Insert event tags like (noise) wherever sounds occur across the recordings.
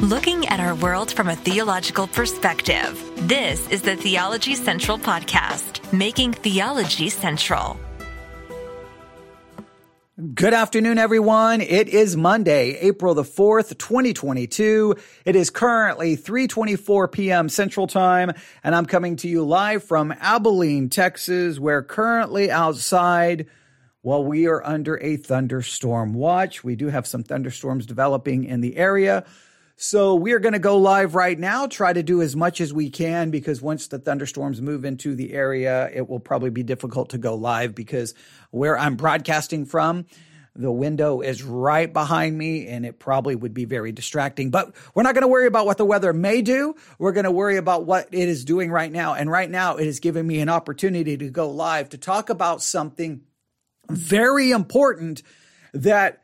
looking at our world from a theological perspective. This is the Theology Central Podcast, making theology central. Good afternoon, everyone. It is Monday, April the 4th, 2022. It is currently 3.24 p.m. Central Time, and I'm coming to you live from Abilene, Texas, where currently outside, well, we are under a thunderstorm watch. We do have some thunderstorms developing in the area. So we are going to go live right now, try to do as much as we can because once the thunderstorms move into the area, it will probably be difficult to go live because where I'm broadcasting from, the window is right behind me and it probably would be very distracting. But we're not going to worry about what the weather may do. We're going to worry about what it is doing right now. And right now it has given me an opportunity to go live to talk about something very important that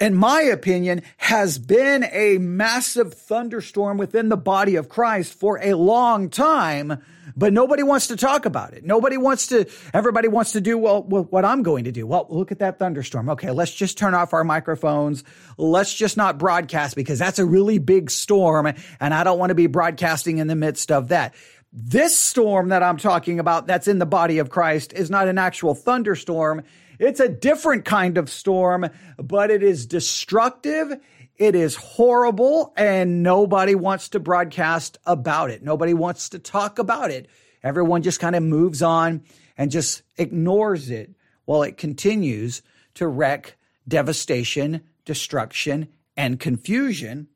in my opinion, has been a massive thunderstorm within the body of Christ for a long time, but nobody wants to talk about it. Nobody wants to, everybody wants to do, well, what I'm going to do. Well, look at that thunderstorm. Okay, let's just turn off our microphones. Let's just not broadcast because that's a really big storm and I don't want to be broadcasting in the midst of that. This storm that I'm talking about that's in the body of Christ is not an actual thunderstorm. It's a different kind of storm, but it is destructive. It is horrible and nobody wants to broadcast about it. Nobody wants to talk about it. Everyone just kind of moves on and just ignores it while it continues to wreak devastation, destruction, and confusion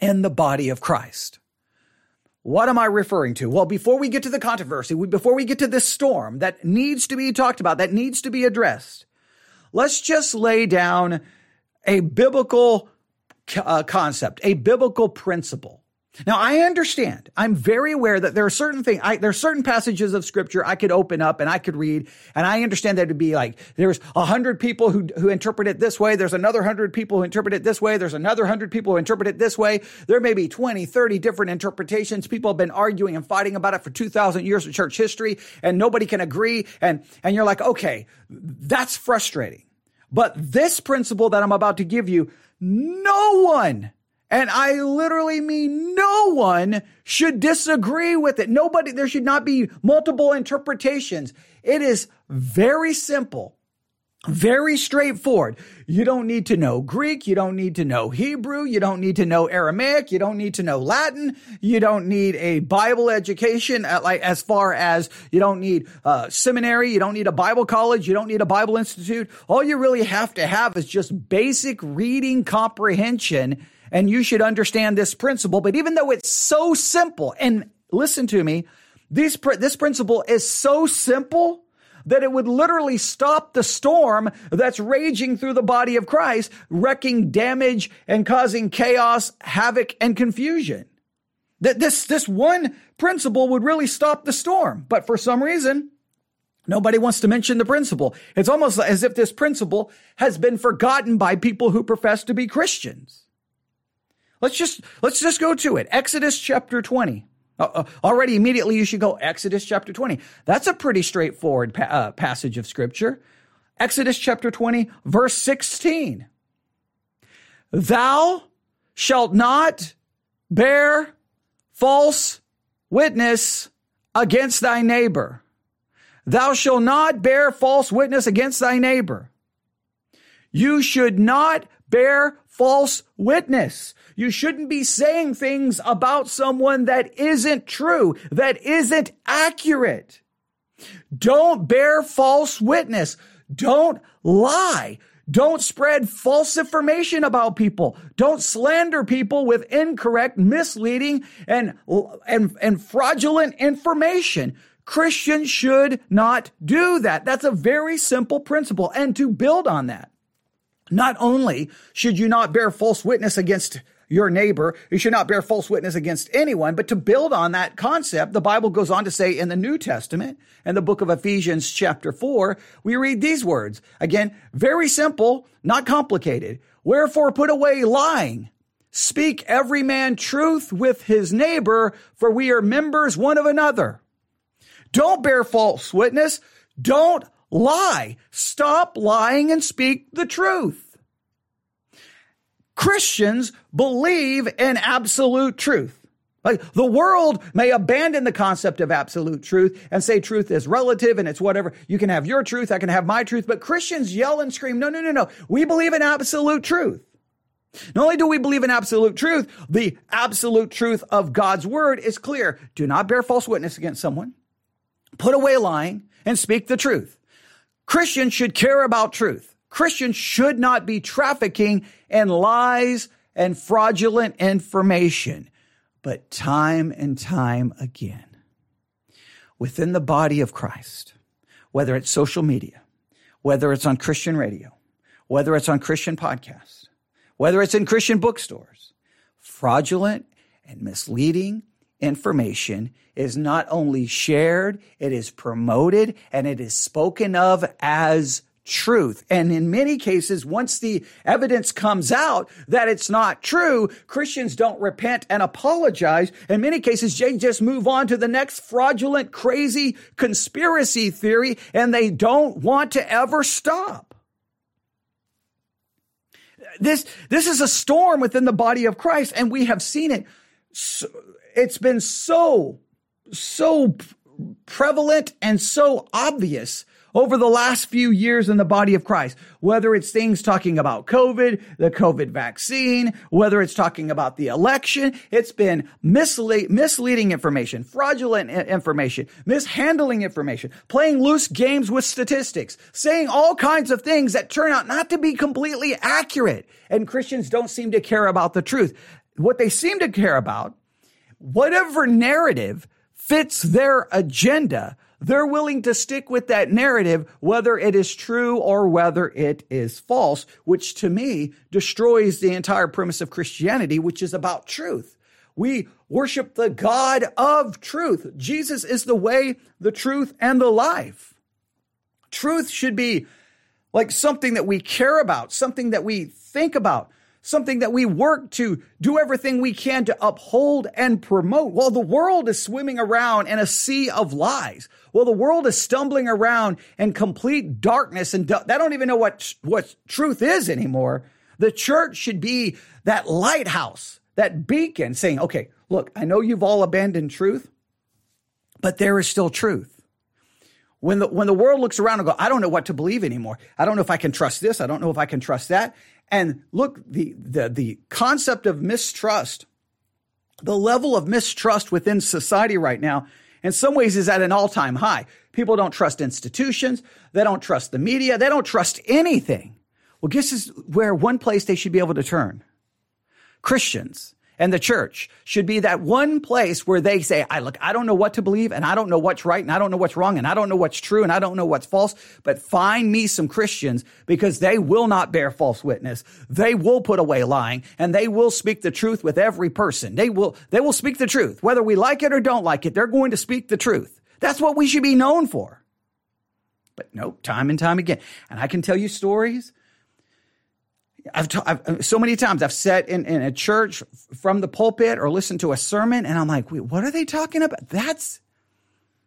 in the body of Christ. What am I referring to? Well, before we get to the controversy, before we get to this storm that needs to be talked about, that needs to be addressed, let's just lay down a biblical uh, concept, a biblical principle now I understand. I'm very aware that there are certain things, I, there are certain passages of scripture I could open up and I could read, and I understand that it'd be like, there's a hundred people who, who interpret it this way. There's another hundred people who interpret it this way. There's another hundred people who interpret it this way. There may be 20, 30 different interpretations. People have been arguing and fighting about it for 2,000 years of church history, and nobody can agree. And, and you're like, okay, that's frustrating. But this principle that I'm about to give you, no one and I literally mean no one should disagree with it. Nobody, there should not be multiple interpretations. It is very simple. Very straightforward. You don't need to know Greek. You don't need to know Hebrew. You don't need to know Aramaic. You don't need to know Latin. You don't need a Bible education at like as far as you don't need uh, seminary. You don't need a Bible college. You don't need a Bible institute. All you really have to have is just basic reading comprehension and you should understand this principle. But even though it's so simple, and listen to me, these, this principle is so simple that it would literally stop the storm that's raging through the body of Christ, wrecking damage and causing chaos, havoc, and confusion. That this, this one principle would really stop the storm. But for some reason, Nobody wants to mention the principle. It's almost as if this principle has been forgotten by people who profess to be Christians. Let's just let's just go to it. Exodus chapter 20. Uh, uh, already immediately you should go Exodus chapter 20. That's a pretty straightforward pa- uh, passage of scripture. Exodus chapter 20 verse 16. Thou shalt not bear false witness against thy neighbor. Thou shalt not bear false witness against thy neighbor. You should not bear false witness. You shouldn't be saying things about someone that isn't true, that isn't accurate. Don't bear false witness. Don't lie. Don't spread false information about people. Don't slander people with incorrect, misleading, and, and, and fraudulent information. Christians should not do that. That's a very simple principle. And to build on that, not only should you not bear false witness against your neighbor, you should not bear false witness against anyone, but to build on that concept, the Bible goes on to say in the New Testament, in the book of Ephesians chapter 4, we read these words. Again, very simple, not complicated. Wherefore put away lying. Speak every man truth with his neighbor, for we are members one of another. Don't bear false witness. Don't lie. Stop lying and speak the truth. Christians believe in absolute truth. Like the world may abandon the concept of absolute truth and say truth is relative and it's whatever. You can have your truth, I can have my truth, but Christians yell and scream, no, no, no, no. We believe in absolute truth. Not only do we believe in absolute truth, the absolute truth of God's word is clear. Do not bear false witness against someone. Put away lying and speak the truth. Christians should care about truth. Christians should not be trafficking in lies and fraudulent information. But time and time again, within the body of Christ, whether it's social media, whether it's on Christian radio, whether it's on Christian podcasts, whether it's in Christian bookstores, fraudulent and misleading information is not only shared, it is promoted and it is spoken of as truth. And in many cases, once the evidence comes out that it's not true, Christians don't repent and apologize. In many cases, they just move on to the next fraudulent, crazy conspiracy theory and they don't want to ever stop. This, this is a storm within the body of Christ and we have seen it. It's been so, so prevalent and so obvious over the last few years in the body of Christ, whether it's things talking about COVID, the COVID vaccine, whether it's talking about the election, it's been misle- misleading information, fraudulent information, mishandling information, playing loose games with statistics, saying all kinds of things that turn out not to be completely accurate. And Christians don't seem to care about the truth. What they seem to care about, whatever narrative fits their agenda, they're willing to stick with that narrative, whether it is true or whether it is false, which to me destroys the entire premise of Christianity, which is about truth. We worship the God of truth. Jesus is the way, the truth, and the life. Truth should be like something that we care about, something that we think about, something that we work to do everything we can to uphold and promote. While the world is swimming around in a sea of lies. While the world is stumbling around in complete darkness and they don't even know what, what truth is anymore. The church should be that lighthouse, that beacon saying, okay, look, I know you've all abandoned truth, but there is still truth. When the, when the world looks around and go, I don't know what to believe anymore. I don't know if I can trust this. I don't know if I can trust that. And look, the, the, the concept of mistrust, the level of mistrust within society right now, in some ways is at an all time high. People don't trust institutions. They don't trust the media. They don't trust anything. Well, guess is where one place they should be able to turn. Christians and the church should be that one place where they say, I look, I don't know what to believe and I don't know what's right and I don't know what's wrong and I don't know what's true and I don't know what's false, but find me some Christians because they will not bear false witness. They will put away lying and they will speak the truth with every person. They will, they will speak the truth. Whether we like it or don't like it, they're going to speak the truth. That's what we should be known for. But no, time and time again. And I can tell you stories I've, t- I've uh, so many times I've sat in, in a church from the pulpit or listened to a sermon and I'm like, wait, what are they talking about? That's,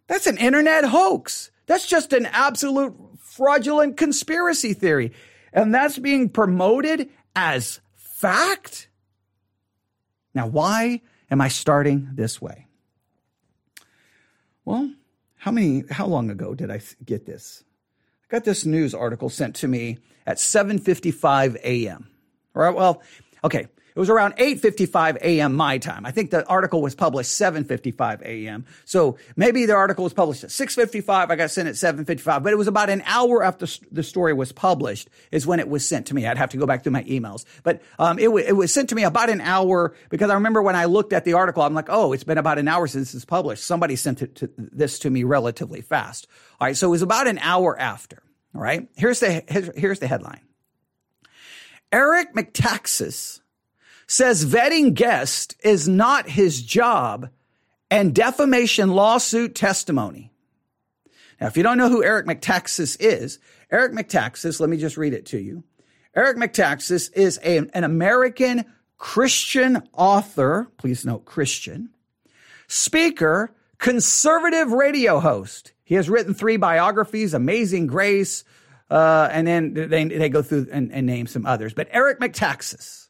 that's an internet hoax. That's just an absolute fraudulent conspiracy theory. And that's being promoted as fact. Now, why am I starting this way? Well, how many, how long ago did I get this? I got this news article sent to me at 7:55 a.m. All right, well, okay. It was around 8:55 a.m. my time. I think the article was published 7:55 a.m. So maybe the article was published at 6:55. I got sent at 7:55, but it was about an hour after the story was published is when it was sent to me. I'd have to go back through my emails, but um, it, w- it was sent to me about an hour because I remember when I looked at the article, I'm like, oh, it's been about an hour since it's published. Somebody sent it to, this to me relatively fast. All right, so it was about an hour after. All right. Here's the, here's the headline. Eric Metaxas says vetting guest is not his job and defamation lawsuit testimony. Now, if you don't know who Eric Metaxas is, Eric Metaxas, let me just read it to you. Eric Metaxas is a, an American Christian author, please note Christian, speaker, conservative radio host. He has written three biographies, Amazing Grace, uh, and then they, they go through and, and name some others. But Eric Metaxas,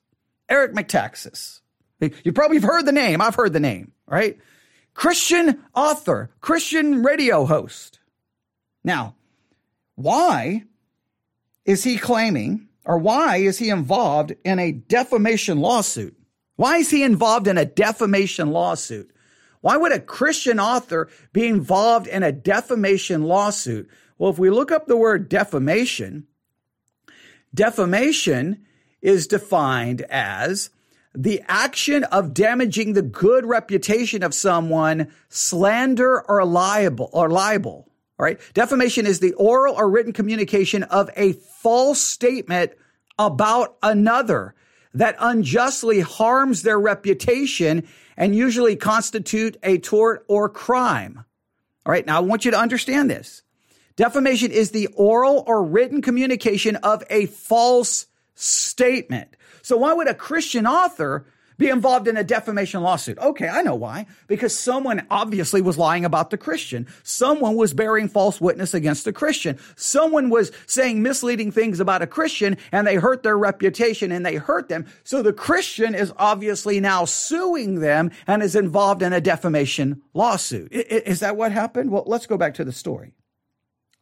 Eric Metaxas. You probably have heard the name. I've heard the name, right? Christian author, Christian radio host. Now, why is he claiming or why is he involved in a defamation lawsuit? Why is he involved in a defamation lawsuit? Why would a Christian author be involved in a defamation lawsuit? Well, if we look up the word defamation, defamation is defined as the action of damaging the good reputation of someone, slander or libel or libel. All right. Defamation is the oral or written communication of a false statement about another that unjustly harms their reputation and usually constitute a tort or crime. All right. Now I want you to understand this. Defamation is the oral or written communication of a false statement. So why would a Christian author be involved in a defamation lawsuit? Okay, I know why. Because someone obviously was lying about the Christian. Someone was bearing false witness against the Christian. Someone was saying misleading things about a Christian and they hurt their reputation and they hurt them. So the Christian is obviously now suing them and is involved in a defamation lawsuit. Is that what happened? Well, let's go back to the story.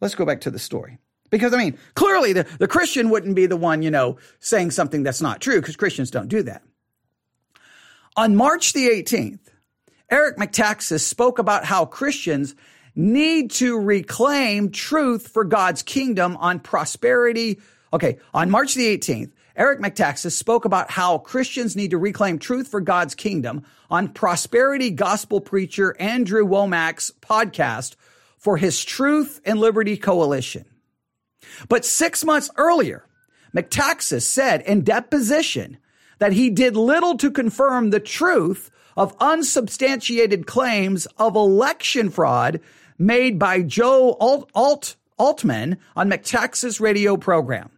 Let's go back to the story. Because I mean, clearly the, the Christian wouldn't be the one, you know, saying something that's not true because Christians don't do that. On March the 18th, Eric Metaxas spoke about how Christians need to reclaim truth for God's kingdom on prosperity. Okay. On March the 18th, Eric Metaxas spoke about how Christians need to reclaim truth for God's kingdom on prosperity gospel preacher Andrew Wommack's podcast for his Truth and Liberty Coalition. But six months earlier, Metaxas said in deposition that he did little to confirm the truth of unsubstantiated claims of election fraud made by Joe Alt, Alt, Oltmann on Metaxas radio program.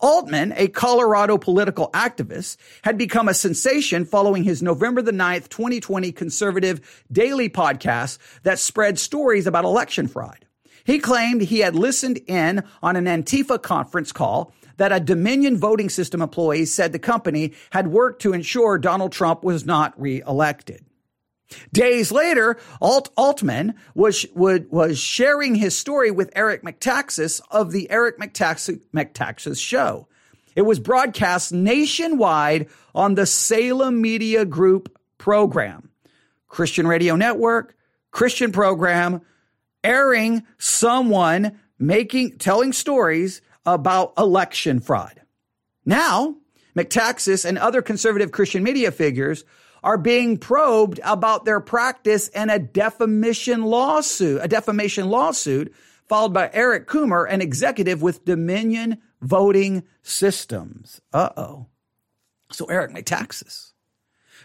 Oltmann, a Colorado political activist, had become a sensation following his November the 9th, 2020 conservative daily podcast that spread stories about election fraud. He claimed he had listened in on an Antifa conference call that a Dominion voting system employee said the company had worked to ensure Donald Trump was not reelected. Days later, Alt Oltmann was, would, was sharing his story with Eric Metaxas of the Eric Metaxas, Metaxas show. It was broadcast nationwide on the Salem Media Group program, Christian Radio Network, Christian program, airing someone making, telling stories about election fraud. Now, Metaxas and other conservative Christian media figures are being probed about their practice in a defamation lawsuit, a defamation lawsuit filed by Eric Coomer, an executive with Dominion Voting Systems. Uh oh. So Eric Metaxas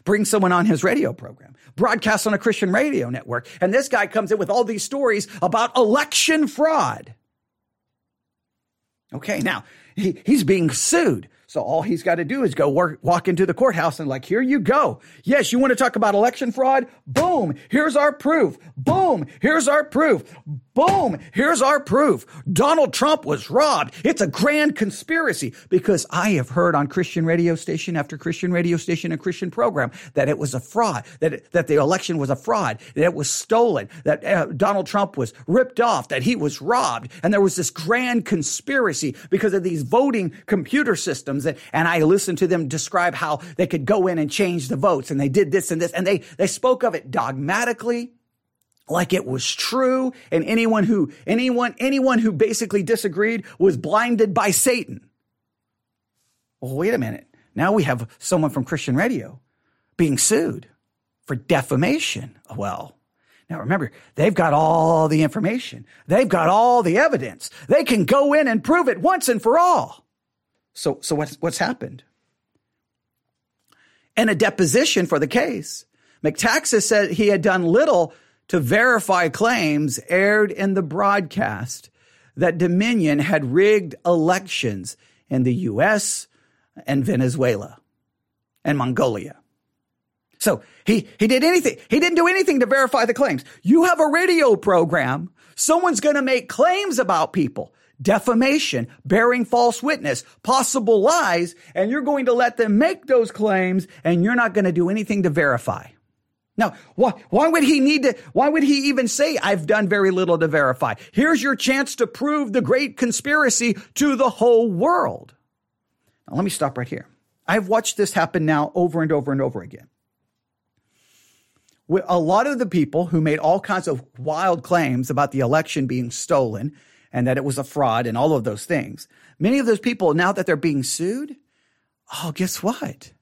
brings someone on his radio program, broadcasts on a Christian radio network, and this guy comes in with all these stories about election fraud. Okay, now he, he's being sued. So all he's got to do is go work, walk into the courthouse and like, here you go. Yes, you want to talk about election fraud? Boom. Here's our proof. Boom. Here's our proof. Boom. Here's our proof. Donald Trump was robbed. It's a grand conspiracy because I have heard on Christian radio station after Christian radio station and Christian program that it was a fraud, that, that the election was a fraud, that it was stolen, that uh, Donald Trump was ripped off, that he was robbed. And there was this grand conspiracy because of these voting computer systems and, and I listened to them describe how they could go in and change the votes and they did this and this and they, they spoke of it dogmatically like it was true and anyone who anyone anyone who basically disagreed was blinded by Satan. Well, wait a minute. Now we have someone from Christian radio being sued for defamation. Well, now remember, they've got all the information. They've got all the evidence. They can go in and prove it once and for all. So, so what's, what's happened? In a deposition for the case, Metaxas said he had done little to verify claims aired in the broadcast that Dominion had rigged elections in the US and Venezuela and Mongolia. So he, he did anything. He didn't do anything to verify the claims. You have a radio program. Someone's going to make claims about people defamation, bearing false witness, possible lies, and you're going to let them make those claims and you're not going to do anything to verify. Now, why, why would he need to, why would he even say, I've done very little to verify? Here's your chance to prove the great conspiracy to the whole world. Now, let me stop right here. I've watched this happen now over and over and over again. A lot of the people who made all kinds of wild claims about the election being stolen and that it was a fraud and all of those things, many of those people, now that they're being sued, oh, guess what?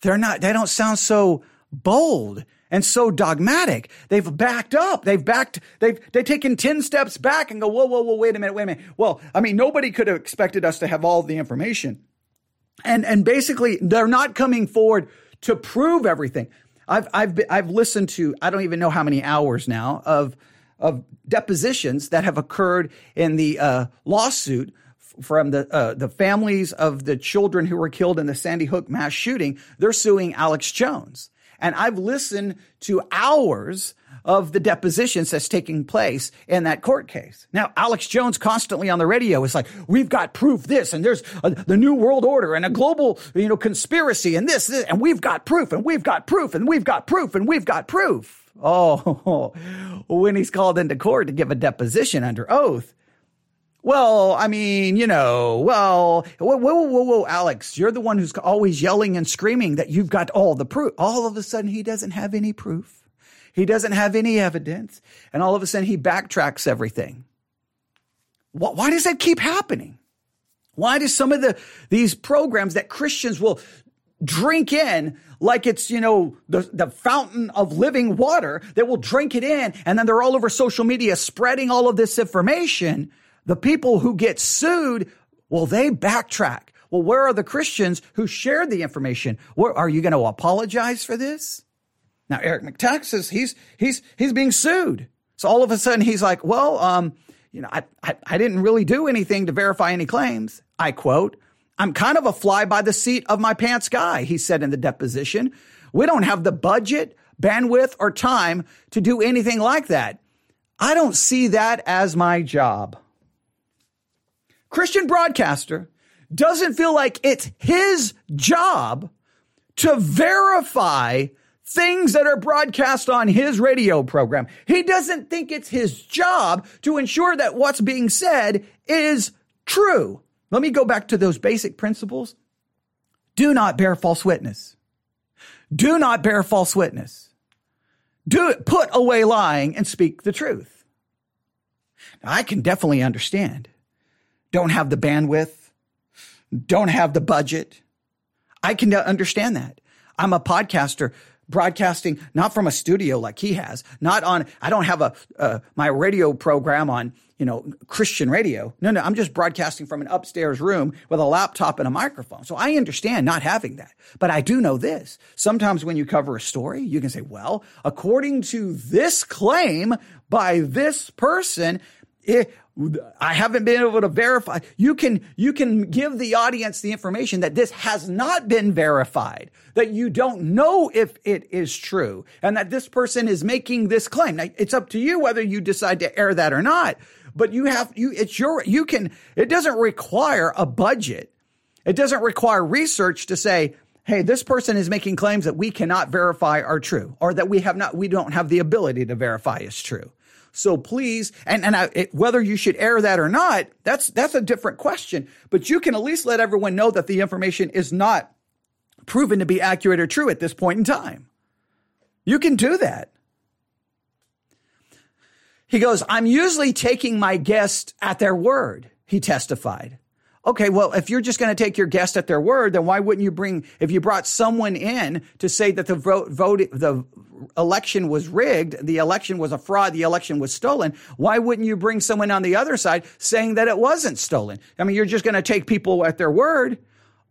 They're not, they don't sound so bold and so dogmatic. They've backed up. They've backed, they've, they've taken 10 steps back and go, whoa, whoa, whoa, wait a minute, wait a minute. Well, I mean, nobody could have expected us to have all the information. And, and basically they're not coming forward to prove everything. I've, I've, I've listened to, I don't even know how many hours now of, of depositions that have occurred in the uh, lawsuit from the uh, the families of the children who were killed in the Sandy Hook mass shooting. They're suing Alex Jones. And I've listened to hours of the depositions that's taking place in that court case. Now, Alex Jones constantly on the radio is like, we've got proof this and there's a, the new world order and a global, you know, conspiracy and this, this, and we've got proof and we've got proof and we've got proof and we've got proof. Oh, (laughs) when he's called into court to give a deposition under oath, well, I mean, you know, well, whoa, whoa, whoa, whoa, Alex, you're the one who's always yelling and screaming that you've got all the proof. All of a sudden, he doesn't have any proof. He doesn't have any evidence. And all of a sudden, he backtracks everything. Why does that keep happening? Why do some of the, these programs that Christians will drink in like it's, you know, the, the fountain of living water that will drink it in. And then they're all over social media spreading all of this information the people who get sued, well, they backtrack. Well, where are the Christians who shared the information? Where, are you going to apologize for this? Now, Eric Metaxas, he's, he's, he's being sued. So all of a sudden he's like, well, um, you know, I, I, I didn't really do anything to verify any claims. I quote, I'm kind of a fly by the seat of my pants guy, he said in the deposition. We don't have the budget, bandwidth, or time to do anything like that. I don't see that as my job. Christian broadcaster doesn't feel like it's his job to verify things that are broadcast on his radio program. He doesn't think it's his job to ensure that what's being said is true. Let me go back to those basic principles. Do not bear false witness. Do not bear false witness. Do put away lying and speak the truth. Now, I can definitely understand don't have the bandwidth, don't have the budget. I can understand that. I'm a podcaster broadcasting not from a studio like he has, not on, I don't have a, uh, my radio program on, you know, Christian radio. No, no, I'm just broadcasting from an upstairs room with a laptop and a microphone. So I understand not having that. But I do know this. Sometimes when you cover a story, you can say, well, according to this claim by this person, it, I haven't been able to verify. You can, you can give the audience the information that this has not been verified, that you don't know if it is true, and that this person is making this claim. Now, it's up to you whether you decide to air that or not, but you have, you, it's your, you can, it doesn't require a budget. It doesn't require research to say, hey, this person is making claims that we cannot verify are true, or that we have not, we don't have the ability to verify is true. So please, and, and I, it, whether you should air that or not, that's, that's a different question. But you can at least let everyone know that the information is not proven to be accurate or true at this point in time. You can do that. He goes, I'm usually taking my guest at their word, he testified. Okay, well, if you're just going to take your guest at their word, then why wouldn't you bring, if you brought someone in to say that the vote, vote, the election was rigged, the election was a fraud, the election was stolen, why wouldn't you bring someone on the other side saying that it wasn't stolen? I mean, you're just going to take people at their word,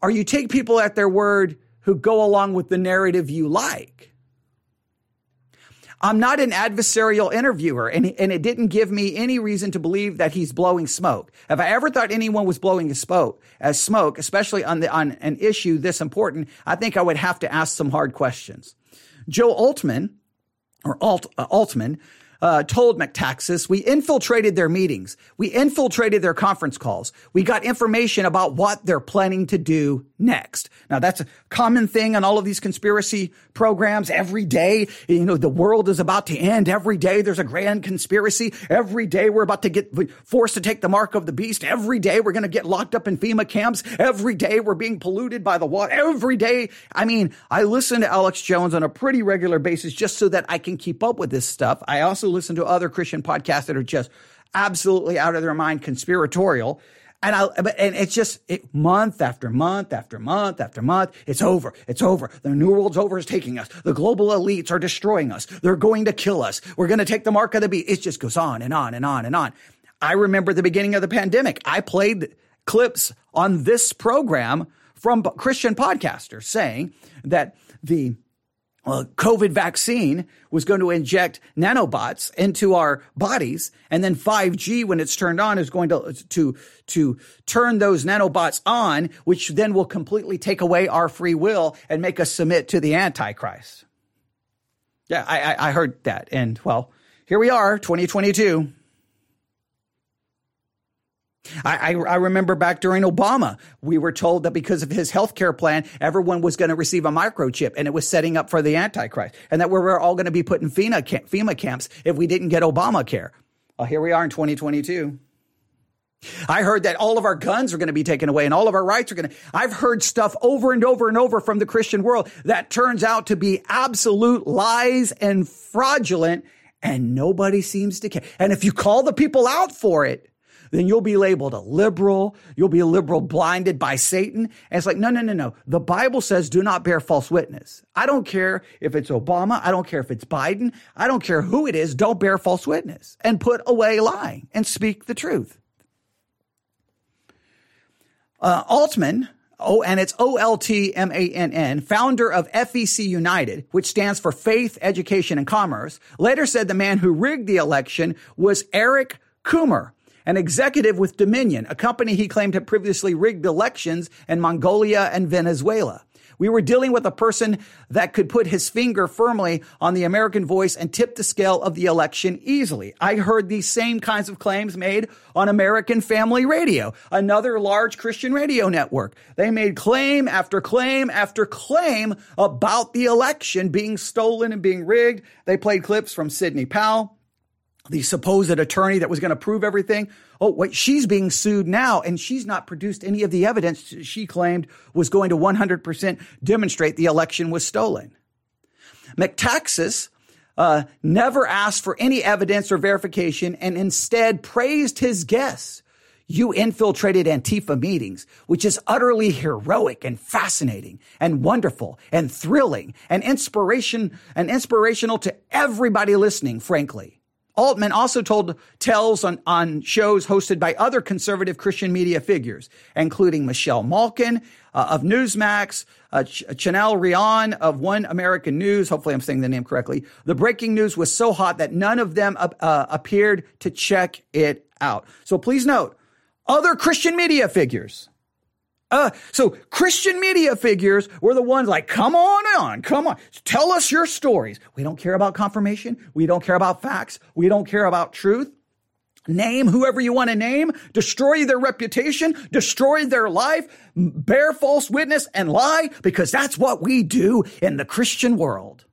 or you take people at their word who go along with the narrative you like. I'm not an adversarial interviewer, and, and it didn't give me any reason to believe that he's blowing smoke. If I ever thought anyone was blowing a smoke, as smoke, especially on the on an issue this important, I think I would have to ask some hard questions. Joe Oltmann, or Alt, uh, Oltmann, uh, told Metaxas, we infiltrated their meetings. We infiltrated their conference calls. We got information about what they're planning to do next. Now that's a common thing on all of these conspiracy programs. Every day, you know, the world is about to end. Every day there's a grand conspiracy. Every day we're about to get forced to take the mark of the beast. Every day we're going to get locked up in FEMA camps. Every day we're being polluted by the water. Every day. I mean, I listen to Alex Jones on a pretty regular basis just so that I can keep up with this stuff. I also listen to other Christian podcasts that are just absolutely out of their mind conspiratorial. And I, but, and it's just it, month after month after month after month. It's over. It's over. The new world's over is taking us. The global elites are destroying us. They're going to kill us. We're going to take the mark of the beast. It just goes on and on and on and on. I remember the beginning of the pandemic. I played clips on this program from Christian podcasters saying that the uh, COVID vaccine was going to inject nanobots into our bodies, and then 5G, when it's turned on, is going to to to turn those nanobots on, which then will completely take away our free will and make us submit to the Antichrist. Yeah, I, I heard that, and well, here we are, 2022. I, I, I, remember back during Obama, we were told that because of his health care plan, everyone was going to receive a microchip and it was setting up for the Antichrist and that we were all going to be put in FEMA, FEMA camps if we didn't get Obamacare. Well, here we are in 2022. I heard that all of our guns are going to be taken away and all of our rights are going to. I've heard stuff over and over and over from the Christian world that turns out to be absolute lies and fraudulent and nobody seems to care. And if you call the people out for it, then you'll be labeled a liberal. You'll be a liberal blinded by Satan. And it's like, no, no, no, no. The Bible says do not bear false witness. I don't care if it's Obama. I don't care if it's Biden. I don't care who it is. Don't bear false witness and put away lying and speak the truth. Uh, Oltmann, Oh, and it's O-L-T-M-A-N-N, founder of FEC United, which stands for Faith, Education, and Commerce, later said the man who rigged the election was Eric Coomer, an executive with Dominion, a company he claimed had previously rigged elections in Mongolia and Venezuela. We were dealing with a person that could put his finger firmly on the American voice and tip the scale of the election easily. I heard these same kinds of claims made on American Family Radio, another large Christian radio network. They made claim after claim after claim about the election being stolen and being rigged. They played clips from Sidney Powell the supposed attorney that was going to prove everything. Oh, wait, she's being sued now, and she's not produced any of the evidence she claimed was going to 100% demonstrate the election was stolen. Metaxas uh, never asked for any evidence or verification and instead praised his guests. You infiltrated Antifa meetings, which is utterly heroic and fascinating and wonderful and thrilling and inspiration and inspirational to everybody listening, frankly. Oltmann also told tells on, on shows hosted by other conservative Christian media figures, including Michelle Malkin uh, of Newsmax, uh, Ch- Chanel Rion of One American News. Hopefully, I'm saying the name correctly. The breaking news was so hot that none of them uh, uh appeared to check it out. So please note, other Christian media figures uh, so Christian media figures were the ones like, come on on, come on, tell us your stories. We don't care about confirmation. We don't care about facts. We don't care about truth. Name whoever you want to name, destroy their reputation, destroy their life, bear false witness and lie because that's what we do in the Christian world.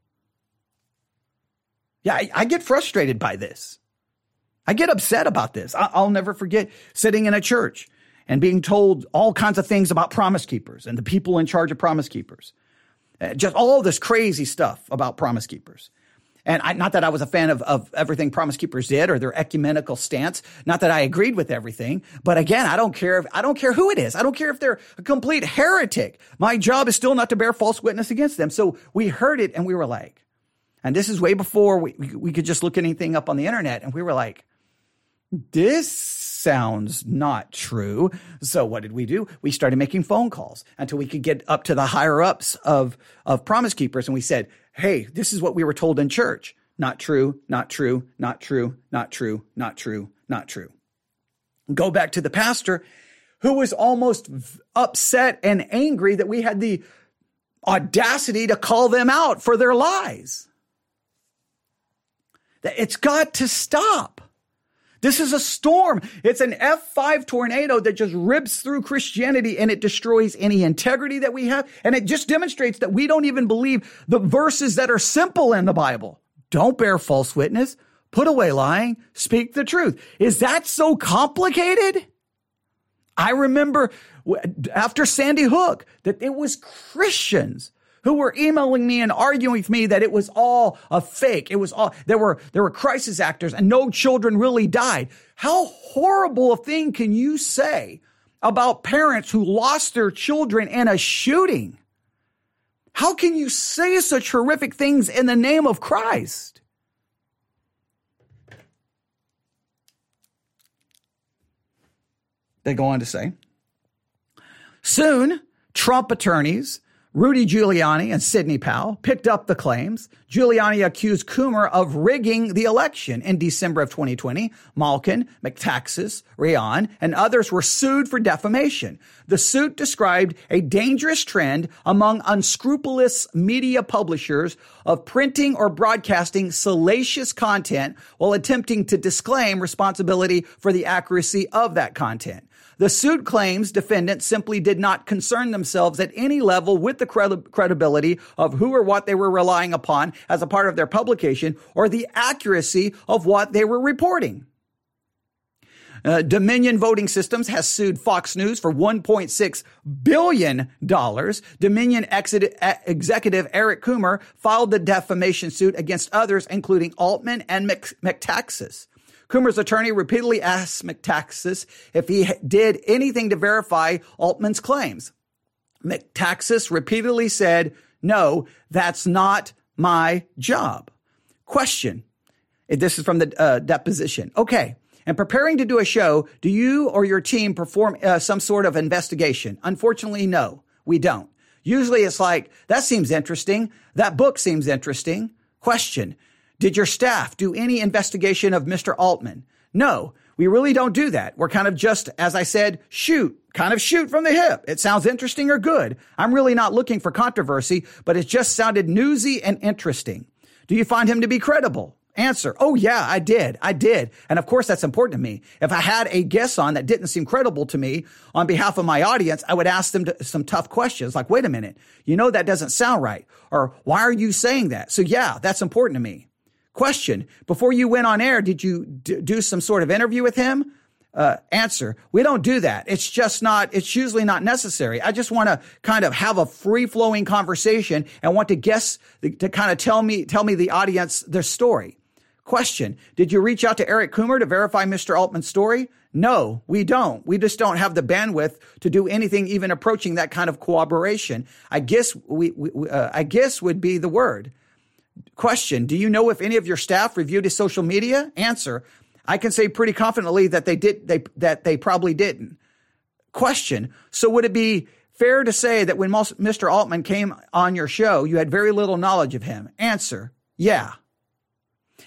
Yeah, I, I get frustrated by this. I get upset about this. I, I'll never forget sitting in a church and being told all kinds of things about promise keepers and the people in charge of promise keepers. Uh, just all this crazy stuff about promise keepers. And I, not that I was a fan of, of everything Promise Keepers did or their ecumenical stance. Not that I agreed with everything, but again, I don't care if, I don't care who it is. I don't care if they're a complete heretic. My job is still not to bear false witness against them. So we heard it and we were like, and this is way before we, we could just look anything up on the internet and we were like, this sounds not true. So what did we do? We started making phone calls until we could get up to the higher ups of, of Promise Keepers. And we said, Hey, this is what we were told in church. Not true, not true, not true, not true, not true, not true. Go back to the pastor who was almost upset and angry that we had the audacity to call them out for their lies. That it's got to stop. This is a storm. It's an F5 tornado that just rips through Christianity and it destroys any integrity that we have. And it just demonstrates that we don't even believe the verses that are simple in the Bible. Don't bear false witness. Put away lying. Speak the truth. Is that so complicated? I remember after Sandy Hook that it was Christians who were emailing me and arguing with me that it was all a fake. It was all, there were, there were crisis actors and no children really died. How horrible a thing can you say about parents who lost their children in a shooting? How can you say such horrific things in the name of Christ? They go on to say, soon Trump attorneys Rudy Giuliani and Sidney Powell picked up the claims. Giuliani accused Coomer of rigging the election in December of 2020. Malkin, Metaxas, Rion, and others were sued for defamation. The suit described a dangerous trend among unscrupulous media publishers of printing or broadcasting salacious content while attempting to disclaim responsibility for the accuracy of that content. The suit claims defendants simply did not concern themselves at any level with the credibility of who or what they were relying upon as a part of their publication or the accuracy of what they were reporting. Uh, Dominion Voting Systems has sued Fox News for $1.6 billion. Dominion executive Eric Coomer filed the defamation suit against others, including Oltmann and Metaxas. Coomer's attorney repeatedly asked Metaxas if he did anything to verify Oltmann's claims. Metaxas repeatedly said, no, that's not my job. Question. This is from the uh, deposition. Okay. And preparing to do a show, do you or your team perform uh, some sort of investigation? Unfortunately, no, we don't. Usually it's like, that seems interesting. That book seems interesting. Question. Did your staff do any investigation of Mr. Oltmann? No, we really don't do that. We're kind of just, as I said, shoot, kind of shoot from the hip. It sounds interesting or good. I'm really not looking for controversy, but it just sounded newsy and interesting. Do you find him to be credible? Answer. Oh yeah, I did. I did. And of course that's important to me. If I had a guest on that didn't seem credible to me on behalf of my audience, I would ask them to, some tough questions like, wait a minute, you know, that doesn't sound right. Or why are you saying that? So yeah, that's important to me. Question. Before you went on air, did you d- do some sort of interview with him? Uh, answer. We don't do that. It's just not, it's usually not necessary. I just want to kind of have a free flowing conversation and want to guess to kind of tell me, tell me the audience their story. Question. Did you reach out to Eric Coomer to verify Mr. Oltmann's story? No, we don't. We just don't have the bandwidth to do anything even approaching that kind of cooperation. I guess we, we uh, I guess would be the word. Question Do you know if any of your staff reviewed his social media? Answer I can say pretty confidently that they did they that they probably didn't. Question So would it be fair to say that when Mr. Oltmann came on your show, you had very little knowledge of him? Answer Yeah.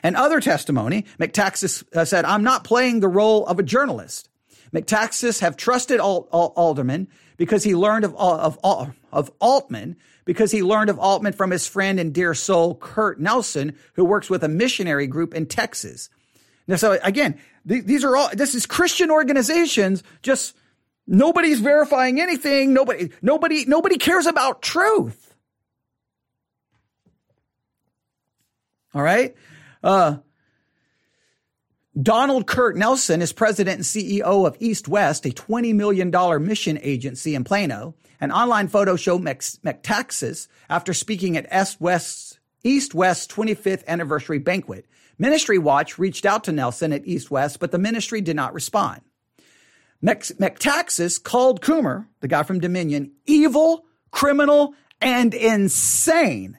And other testimony, Metaxas uh, said, I'm not playing the role of a journalist. Metaxas have trusted Alderman because he learned of, of, of Oltmann because he learned of Oltmann from his friend and dear soul, Kurt Nelson, who works with a missionary group in Texas. Now, so again, th- these are all, this is Christian organizations, just nobody's verifying anything. Nobody, nobody, nobody cares about truth. All right. Uh, Donald Kurt Nelson is president and CEO of East West, a $20 million mission agency in Plano. An online photo show Metaxas after speaking at East West's, East West's 25th anniversary banquet. Ministry Watch reached out to Nelson at East West, but the ministry did not respond. Metaxas called Coomer, the guy from Dominion, evil, criminal, and insane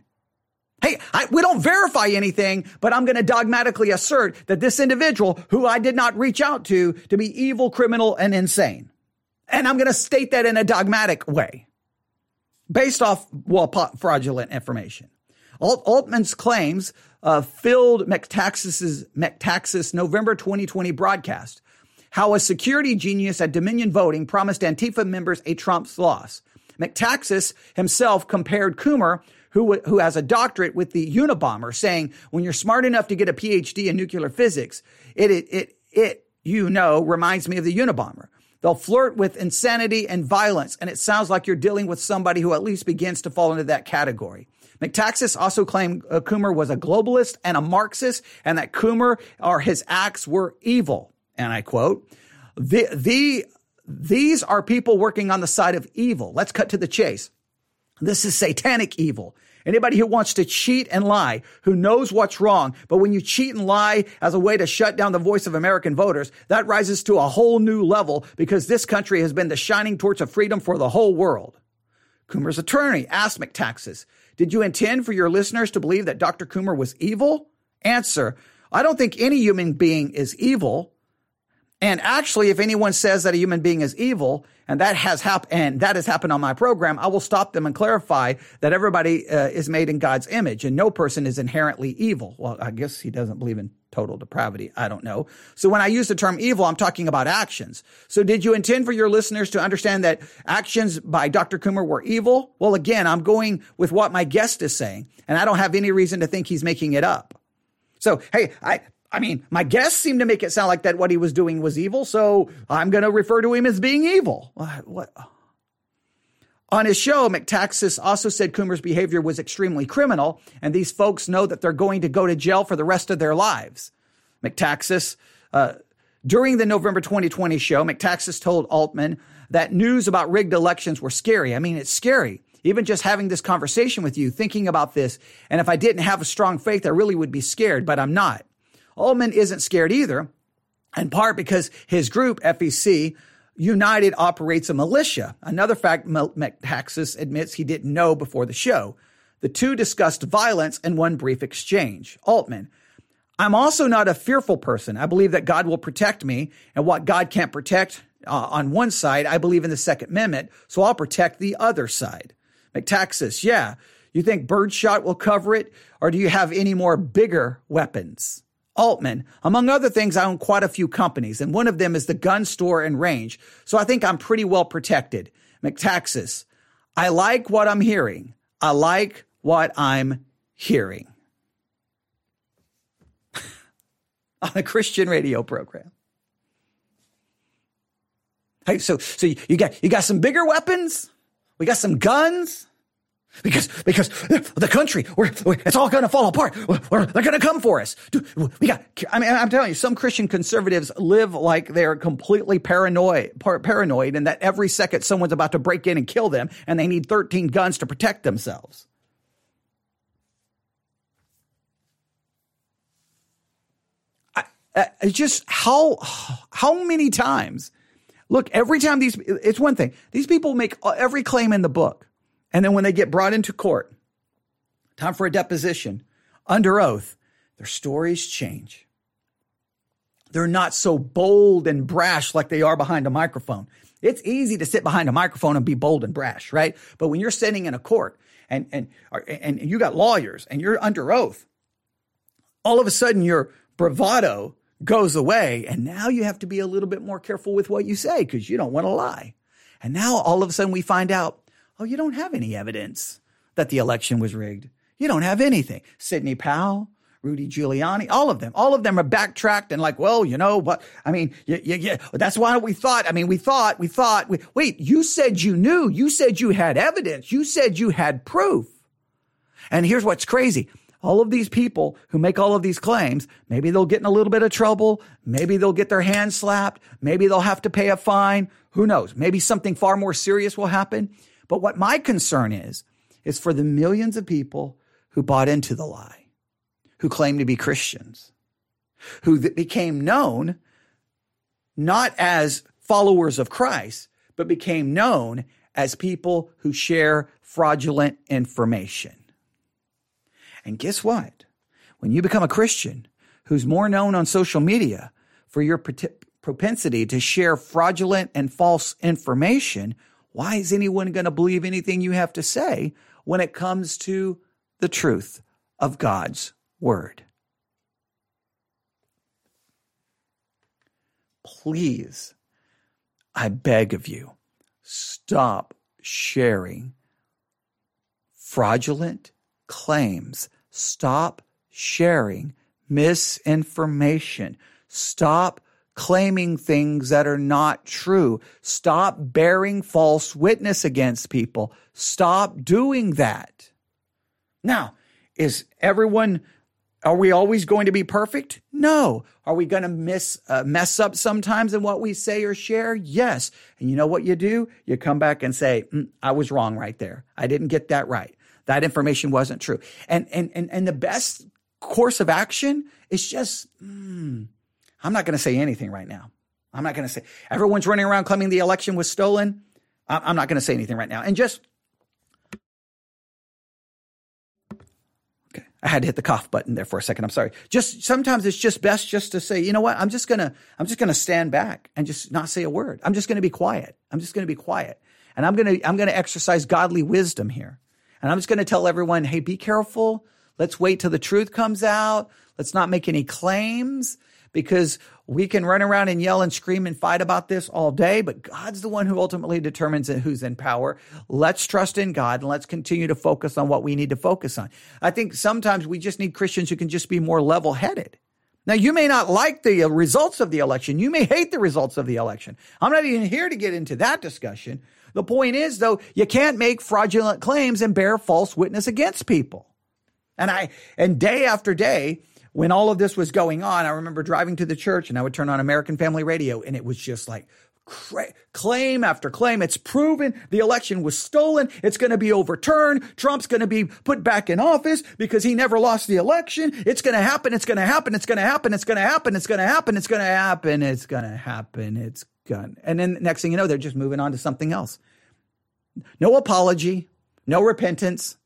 Hey, I, we don't verify anything, but I'm going to dogmatically assert that this individual who I did not reach out to to be evil, criminal, and insane. And I'm going to state that in a dogmatic way based off, well, fraudulent information. Alt- Oltmann's claims uh, filled Metaxas's Metaxas November 2020 broadcast. How a security genius at Dominion Voting promised Antifa members a Trump's loss. Metaxas himself compared Coomer who, who has a doctorate with the Unabomber saying when you're smart enough to get a PhD in nuclear physics, it, it, it, it you know, reminds me of the Unabomber. They'll flirt with insanity and violence, and it sounds like you're dealing with somebody who at least begins to fall into that category. Metaxas also claimed uh, Coomer was a globalist and a Marxist, and that Coomer or his acts were evil. And I quote, the, the, these are people working on the side of evil. Let's cut to the chase. This is satanic evil. Anybody who wants to cheat and lie, who knows what's wrong, but when you cheat and lie as a way to shut down the voice of American voters, that rises to a whole new level because this country has been the shining torch of freedom for the whole world. Coomer's attorney asked Metaxas, did you intend for your listeners to believe that Dr. Coomer was evil? Answer, I don't think any human being is evil. And actually, if anyone says that a human being is evil, and that has happened, and that has happened on my program, I will stop them and clarify that everybody uh, is made in God's image, and no person is inherently evil. Well, I guess he doesn't believe in total depravity. I don't know. So when I use the term evil, I'm talking about actions. So did you intend for your listeners to understand that actions by Dr. Coomer were evil? Well, again, I'm going with what my guest is saying, and I don't have any reason to think he's making it up. So, hey, I, I mean, my guests seem to make it sound like that what he was doing was evil, so I'm going to refer to him as being evil. What? what? On his show, Metaxas also said Coomer's behavior was extremely criminal, and these folks know that they're going to go to jail for the rest of their lives. Metaxas, uh, during the November 2020 show, Metaxas told Oltmann that news about rigged elections were scary. I mean, it's scary. Even just having this conversation with you, thinking about this, and if I didn't have a strong faith, I really would be scared, but I'm not. Oltmann isn't scared either, in part because his group, FEC, United operates a militia. Another fact Metaxas admits he didn't know before the show. The two discussed violence in one brief exchange. Oltmann, I'm also not a fearful person. I believe that God will protect me, and what God can't protect uh, on one side, I believe in the Second Amendment, so I'll protect the other side. Metaxas, yeah. You think birdshot will cover it, or do you have any more bigger weapons? Oltmann. Among other things, I own quite a few companies, and one of them is the gun store and range, so I think I'm pretty well protected. Metaxas. I like what I'm hearing. I like what I'm hearing. (laughs) On a Christian radio program. Hey, so so you got you got some bigger weapons? We got some guns? Because because the country we're, we're, it's all going to fall apart. We're, they're going to come for us. We got i mean i'm telling you some christian conservatives live like they're completely paranoid paranoid and that every second someone's about to break in and kill them and they need 13 guns to protect themselves. I, it's just how how many times look every time these it's one thing. These people make every claim in the book and then when they get brought into court, time for a deposition, under oath, their stories change. They're not so bold and brash like they are behind a microphone. It's easy to sit behind a microphone and be bold and brash, right? But when you're sitting in a court and, and, and you got lawyers and you're under oath, all of a sudden your bravado goes away. And now you have to be a little bit more careful with what you say because you don't want to lie. And now all of a sudden we find out Oh, you don't have any evidence that the election was rigged. You don't have anything. Sidney Powell, Rudy Giuliani, all of them, all of them are backtracked and like, well, you know, but I mean, yeah, yeah, yeah. That's why we thought. I mean, we thought, we thought. We, wait, you said you knew. You said you had evidence. You said you had proof. And here's what's crazy. All of these people who make all of these claims, maybe they'll get in a little bit of trouble. Maybe they'll get their hands slapped. Maybe they'll have to pay a fine. Who knows? Maybe something far more serious will happen. But what my concern is, is for the millions of people who bought into the lie, who claim to be Christians, who became known not as followers of Christ, but became known as people who share fraudulent information. And guess what? When you become a Christian who's more known on social media for your propensity to share fraudulent and false information, why is anyone going to believe anything you have to say when it comes to the truth of God's word? Please, I beg of you, stop sharing fraudulent claims. Stop sharing misinformation. Stop claiming things that are not true. Stop bearing false witness against people. Stop doing that. Now, is everyone are we always going to be perfect? No. Are we going to miss uh, mess up sometimes in what we say or share? Yes. And you know what you do? You come back and say, mm, "I was wrong right there. I didn't get that right. That information wasn't true." And and and and the best course of action is just, mm, I'm not going to say anything right now. I'm not going to say everyone's running around claiming the election was stolen. I'm not going to say anything right now. And just Okay. I had to hit the cough button there for a second. I'm sorry. Just sometimes it's just best just to say, you know what? I'm just to, I'm just to stand back and just not say a word. I'm just to be quiet. I'm just to be quiet. And I'm to, I'm to exercise godly wisdom here. And I'm just to tell everyone, hey, be careful. Let's wait till the truth comes out. Let's not make any claims because we can run around and yell and scream and fight about this all day, but God's the one who ultimately determines who's in power. Let's trust in God and let's continue to focus on what we need to focus on. I think sometimes we just need Christians who can just be more level headed. Now, you may not like the uh, results of the election. You may hate the results of the election. I'm not even here to get into that discussion. The point is, though, you can't make fraudulent claims and bear false witness against people. And I, and day after day, when all of this was going on, I remember driving to the church and I would turn on American Family Radio and it was just like cra- claim after claim. It's proven the election was stolen. It's going to be overturned. Trump's going to be put back in office because he never lost the election. It's going to happen. It's going to happen. It's going to happen. It's going to happen. It's going to happen. It's going to happen. It's going to happen. It's going. And then next thing you know, they're just moving on to something else. No apology. No repentance.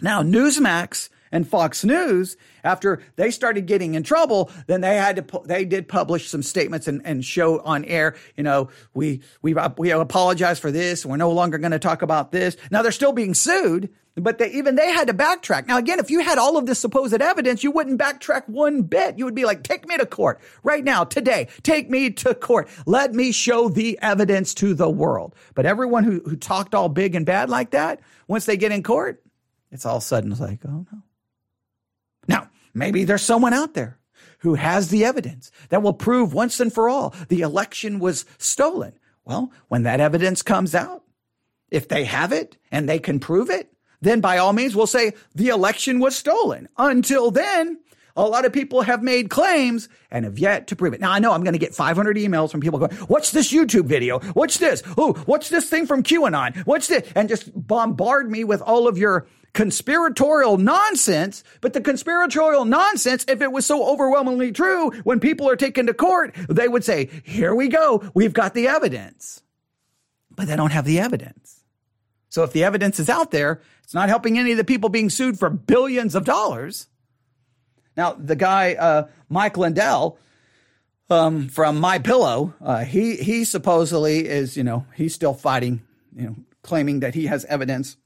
Now, Newsmax and Fox News, after they started getting in trouble, then they had to, they did publish some statements and, and show on air, you know, we, we, we apologize for this. We're no longer going to talk about this. Now they're still being sued, but they, even they had to backtrack. Now, again, if you had all of this supposed evidence, you wouldn't backtrack one bit. You would be like, take me to court right now, today. Take me to court. Let me show the evidence to the world. But everyone who, who talked all big and bad like that, once they get in court, it's all sudden it's like, oh no. Maybe there's someone out there who has the evidence that will prove once and for all the election was stolen. Well, when that evidence comes out, if they have it and they can prove it, then by all means we'll say the election was stolen. Until then, a lot of people have made claims and have yet to prove it. Now I know I'm going to get 500 emails from people going, "What's this YouTube video? What's this? Oh, what's this thing from QAnon? What's this?" And just bombard me with all of your conspiratorial nonsense, but the conspiratorial nonsense, if it was so overwhelmingly true, when people are taken to court, they would say, here we go. We've got the evidence. But they don't have the evidence. So if the evidence is out there, it's not helping any of the people being sued for billions of dollars. Now, the guy, uh, Mike Lindell, um, from My Pillow, uh, he he supposedly is, you know, he's still fighting, you know, claiming that he has evidence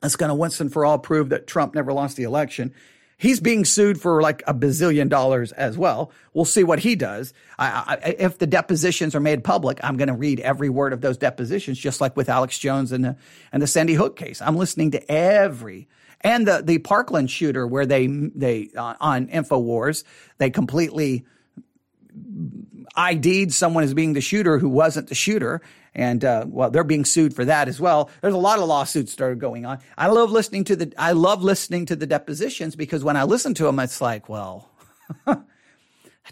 that's going to once and for all prove that Trump never lost the election. He's being sued for like a bazillion dollars as well. We'll see what he does. I, I, if the depositions are made public, I'm going to read every word of those depositions, just like with Alex Jones and the, and the Sandy Hook case. I'm listening to every and the the Parkland shooter where they they uh, on Infowars they completely ID'd someone as being the shooter who wasn't the shooter. And, uh, well, they're being sued for that as well. There's a lot of lawsuits that are going on. I love listening to the, I love listening to the depositions because when I listen to them, it's like, well, (laughs) that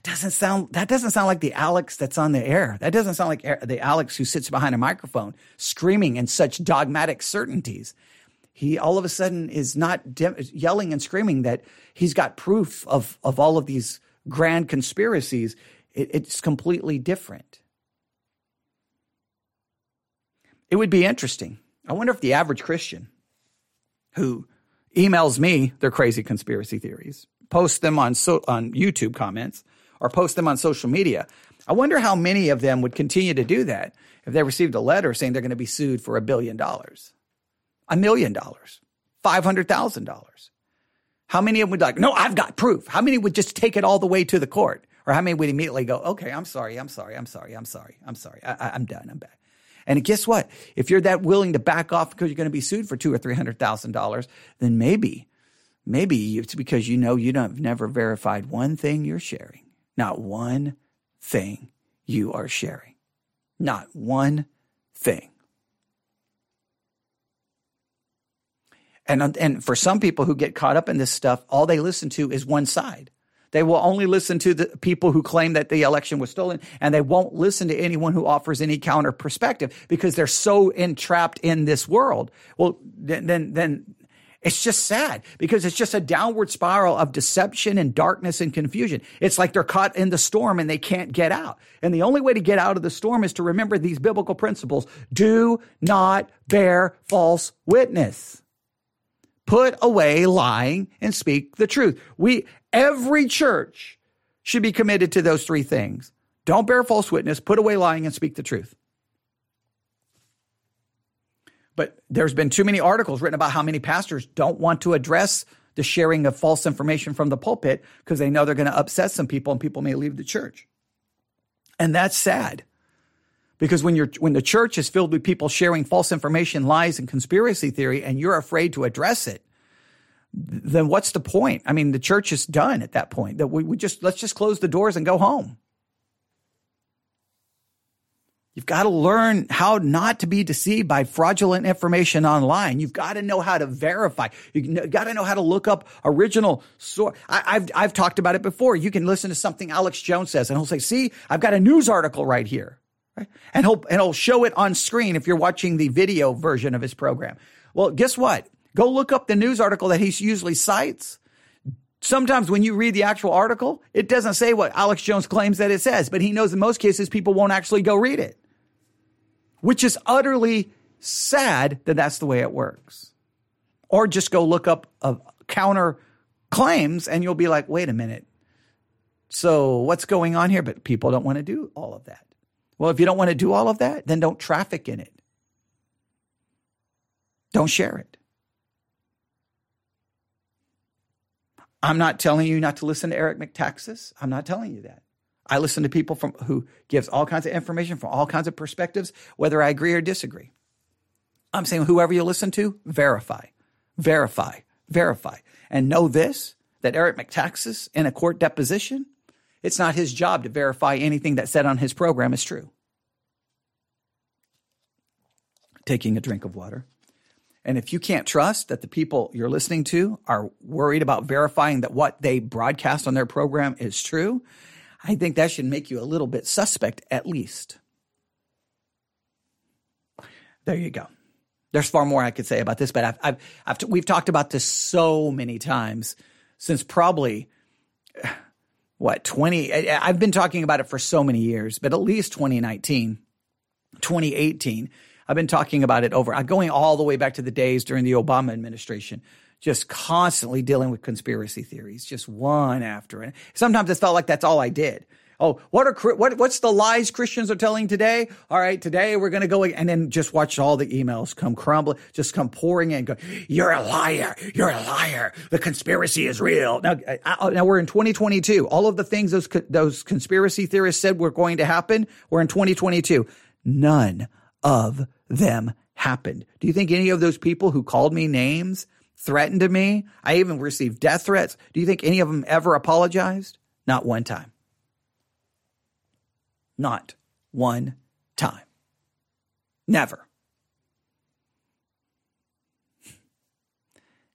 doesn't sound, that doesn't sound like the Alex that's on the air. That doesn't sound like the Alex who sits behind a microphone screaming in such dogmatic certainties he all of a sudden is not de- yelling and screaming that he's got proof of, of all of these grand conspiracies. It, it's completely different. It would be interesting. I wonder if the average Christian who emails me their crazy conspiracy theories, posts them on so, on YouTube comments, or post them on social media. I wonder how many of them would continue to do that if they received a letter saying they're going to be sued for a billion dollars, a million dollars, five hundred thousand dollars. How many of them would like, no, I've got proof? How many would just take it all the way to the court? Or how many would immediately go, okay, I'm sorry, I'm sorry, I'm sorry, I'm sorry, I'm sorry, I, am done, I'm back. And guess what? If you're that willing to back off because you're going to be sued for two or three hundred thousand dollars, then maybe Maybe it's because you know you don't have never verified one thing you're sharing. Not one thing you are sharing. Not one thing. And, and for some people who get caught up in this stuff, all they listen to is one side. They will only listen to the people who claim that the election was stolen, and they won't listen to anyone who offers any counter perspective because they're so entrapped in this world. Well, then, then, then it's just sad because it's just a downward spiral of deception and darkness and confusion. It's like they're caught in the storm and they can't get out. And the only way to get out of the storm is to remember these biblical principles. Do not bear false witness. Put away lying and speak the truth. We, every church should be committed to those three things. Don't bear false witness, put away lying, and speak the truth. But there's been too many articles written about how many pastors don't want to address the sharing of false information from the pulpit because they know they're going to upset some people and people may leave the church. And that's sad. Because when you're when the church is filled with people sharing false information, lies, and conspiracy theory, and you're afraid to address it, then what's the point? I mean, the church is done at that point. That we, we just let's just close the doors and go home. You've got to learn how not to be deceived by fraudulent information online. You've got to know how to verify. You've got to know how to look up original source. I, have I've talked about it before. You can listen to something Alex Jones says and he'll say, see, I've got a news article right here. Right? And he'll, and he'll show it on screen if you're watching the video version of his program. Well, guess what? Go look up the news article that he usually cites. Sometimes when you read the actual article, it doesn't say what Alex Jones claims that it says, but he knows in most cases people won't actually go read it, which is utterly sad that that's the way it works. Or just go look up a counter claims and you'll be like, wait a minute. So what's going on here? But people don't want to do all of that. Well, if you don't want to do all of that, then don't traffic in it. Don't share it. I'm not telling you not to listen to Eric Metaxas. I'm not telling you that. I listen to people from who gives all kinds of information from all kinds of perspectives, whether I agree or disagree. I'm saying whoever you listen to, verify, verify, verify, and know this: that Eric Metaxas in a court deposition, it's not his job to verify anything that's said on his program is true. Taking a drink of water. And if you can't trust that the people you're listening to are worried about verifying that what they broadcast on their program is true, I think that should make you a little bit suspect at least. There you go. There's far more I could say about this, but I've, I've, I've we've talked about this so many times since probably (sighs) what 20 I've been talking about it for so many years, but at least 2019, 2018 I've been talking about it over, I'm going all the way back to the days during the Obama administration, just constantly dealing with conspiracy theories, just one after another. Sometimes it felt like that's all I did. Oh, what are what what's the lies Christians are telling today? All right, today we're going to go and then just watch all the emails come crumbling, just come pouring in. Go, you're a liar. You're a liar. The conspiracy is real. Now, I, oh, now we're in 2022. All of the things those those conspiracy theorists said were going to happen, we're in 2022. None of them happened. Do you think any of those people who called me names, threatened to me, I even received death threats, do you think any of them ever apologized? Not one time. Not one time. Never.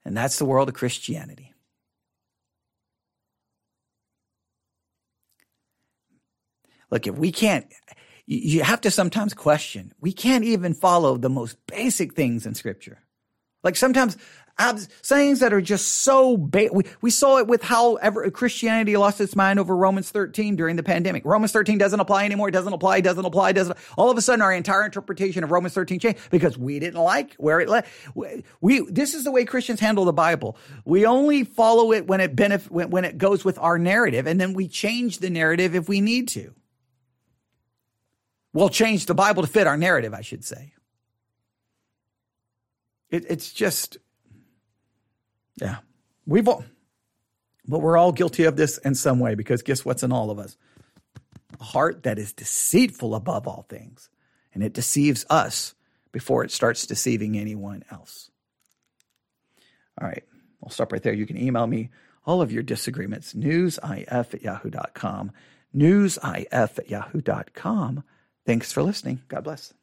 And that's the world of Christianity. Look, if we can't, you have to sometimes question. We can't even follow the most basic things in scripture. Like sometimes abs- sayings that are just so ba- we, we saw it with how ever Christianity lost its mind over Romans 13 during the pandemic. Romans 13 doesn't apply anymore. It doesn't apply, It doesn't apply, It doesn't. All of a sudden our entire interpretation of Romans 13 changed because we didn't like where it led. We, this is the way Christians handle the Bible. We only follow it when it benefit, when, when it goes with our narrative and then we change the narrative if we need to. We'll change the Bible to fit our narrative, I should say. It, it's just, yeah, we've all, but we're all guilty of this in some way because guess what's in all of us? A heart that is deceitful above all things, and it deceives us before it starts deceiving anyone else. All right. I'll stop right there. You can email me all of your disagreements, newsif at yahoo.com, newsif at yahoo.com. Thanks for listening. God bless.